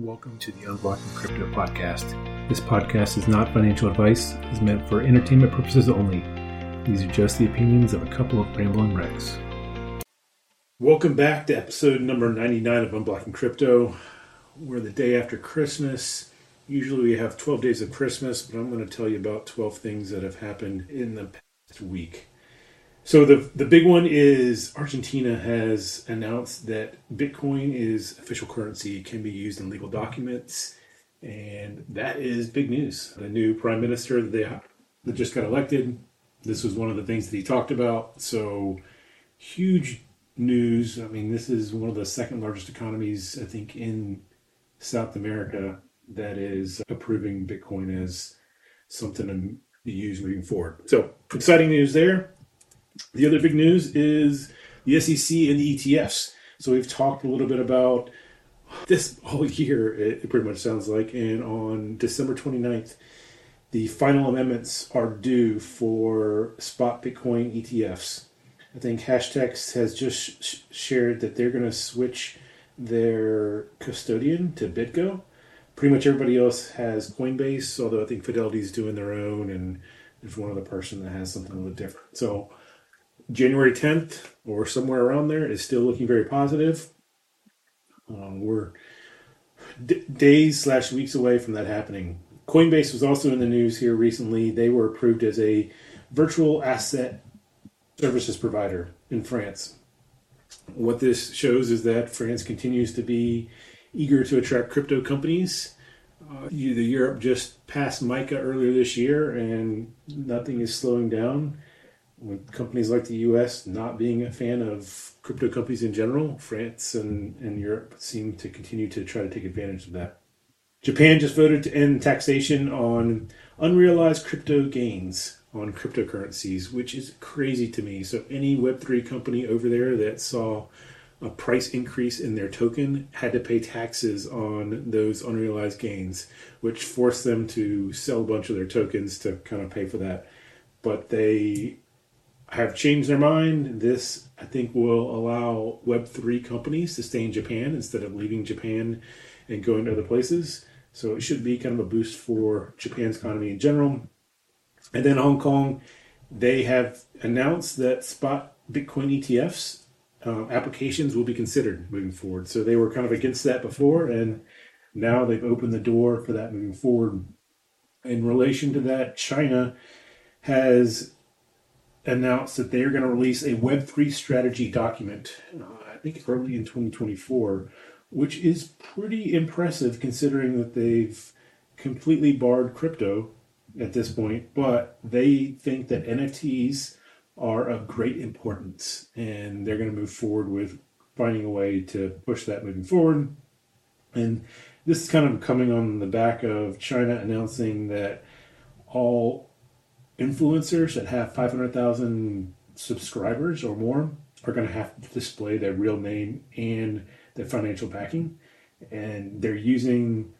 Welcome to the Unblocking Crypto podcast. This podcast is not financial advice, is meant for entertainment purposes only. These are just the opinions of a couple of rambling wrecks. Welcome back to episode number 99 of Unblocking Crypto. We're the day after Christmas. Usually we have 12 days of Christmas, but I'm going to tell you about 12 things that have happened in the past week. So the the big one is Argentina has announced that Bitcoin is official currency, can be used in legal documents, and that is big news. The new prime minister that they that just got elected, this was one of the things that he talked about. So huge news. I mean, this is one of the second largest economies I think in South America that is approving Bitcoin as something to use moving forward. So exciting news there. The other big news is the SEC and the ETFs. So we've talked a little bit about this all year, it pretty much sounds like. And on December 29th, the final amendments are due for spot Bitcoin ETFs. I think Hashdex has just sh- shared that they're going to switch their custodian to BitGo. Pretty much everybody else has Coinbase, although I think Fidelity's doing their own, and there's one other person that has something a little different. So January 10th or somewhere around there is still looking very positive. Um, we're d- days slash weeks away from that happening. Coinbase was also in the news here recently. They were approved as a virtual asset services provider in France. What this shows is that France continues to be eager to attract crypto companies. Uh, the Europe just passed MiCA earlier this year, and nothing is slowing down with companies like the US not being a fan of crypto companies in general, France and, and Europe seem to continue to try to take advantage of that. Japan just voted to end taxation on unrealized crypto gains on cryptocurrencies, which is crazy to me. So, any Web3 company over there that saw a price increase in their token had to pay taxes on those unrealized gains, which forced them to sell a bunch of their tokens to kind of pay for that. But they have changed their mind. This, I think, will allow Web3 companies to stay in Japan instead of leaving Japan and going to other places. So it should be kind of a boost for Japan's economy in general. And then Hong Kong, they have announced that spot Bitcoin ETFs uh, applications will be considered moving forward. So they were kind of against that before, and now they've opened the door for that moving forward. In relation to that, China has announced that they are going to release a Web3 strategy document, uh, I think early in 2024, which is pretty impressive considering that they've completely barred crypto at this point, but they think that NFTs are of great importance and they're going to move forward with finding a way to push that moving forward. And this is kind of coming on the back of China announcing that all influencers that have 500,000 subscribers or more are going to have to display their real name and their financial backing. And they're using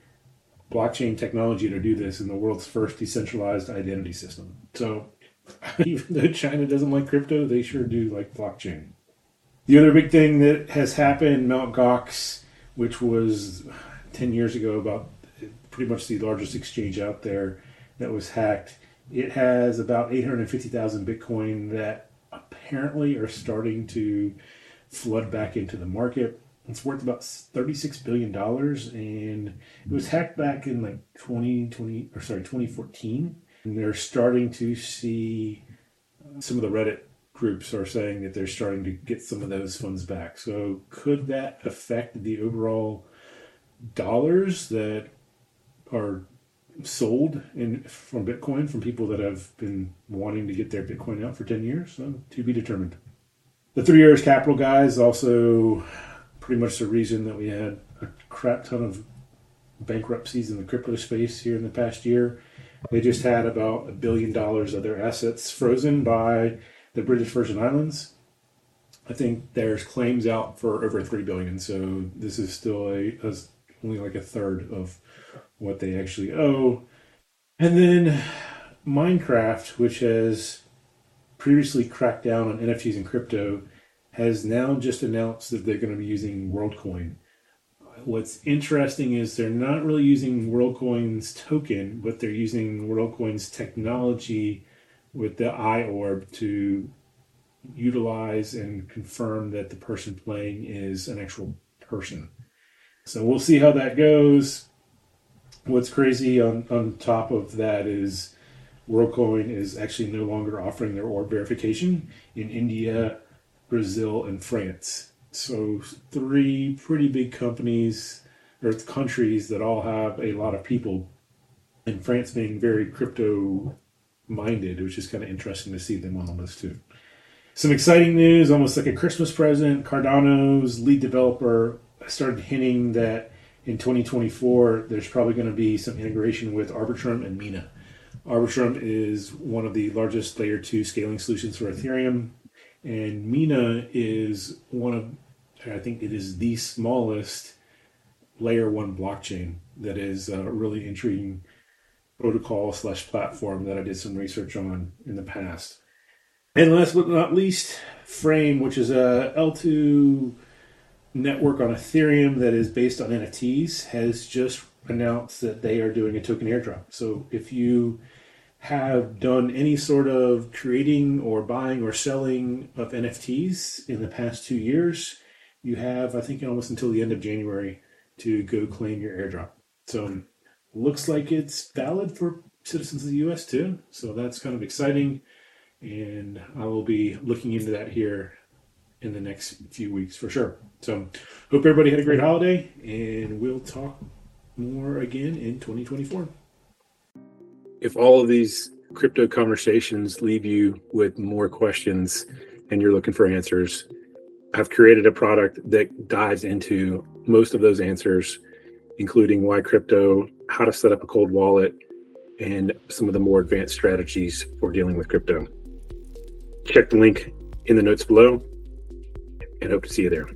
blockchain technology to do this in the world's first decentralized identity system. So even though China doesn't like crypto, they sure do like blockchain. The other big thing that has happened, Mt. Gox, which was 10 years ago about pretty much the largest exchange out there that was hacked it has about 850,000 Bitcoin that apparently are starting to flood back into the market. It's worth about $36 billion and it was hacked back in like 2020 or sorry, 2014. And they're starting to see uh, some of the Reddit groups are saying that they're starting to get some of those funds back. So could that affect the overall dollars that are sold in from Bitcoin from people that have been wanting to get their Bitcoin out for 10 years. So to be determined. The three Arrows Capital guys also pretty much the reason that we had a crap ton of bankruptcies in the crypto space here in the past year. They just had about a billion dollars of their assets frozen by the British Virgin Islands. I think there's claims out for over three billion, so this is still a, a only like a third of what they actually owe. And then Minecraft, which has previously cracked down on NFTs and crypto, has now just announced that they're going to be using WorldCoin. what's interesting is they're not really using WorldCoin's token, but they're using WorldCoin's technology with the iOrb to utilize and confirm that the person playing is an actual person. So we'll see how that goes. What's crazy on, on top of that is WorldCoin is actually no longer offering their orb verification in India, Brazil, and France. So three pretty big companies or countries that all have a lot of people, and France being very crypto minded, which is kind of interesting to see them on the list too. Some exciting news, almost like a Christmas present. Cardano's lead developer started hinting that in 2024 there's probably going to be some integration with Arbitrum and Mina. Arbitrum is one of the largest layer 2 scaling solutions for Ethereum, and Mina is one of, I think it is the smallest layer 1 blockchain that is a really intriguing protocol slash platform that I did some research on in the past. And last but not least, Frame, which is a L2 network on Ethereum that is based on NFTs, has just announced that they are doing a token airdrop. So if you have done any sort of creating or buying or selling of NFTs in the past two years, you have, I think, almost until the end of January to go claim your airdrop. So looks like it's valid for citizens of the US too. So that's kind of exciting. And I will be looking into that here in the next few weeks for sure. So, hope everybody had a great holiday, and we'll talk more again in 2024. If all of these crypto conversations leave you with more questions and you're looking for answers, I've created a product that dives into most of those answers, including why crypto, how to set up a cold wallet, and some of the more advanced strategies for dealing with crypto. Check the link in the notes below and hope to see you there.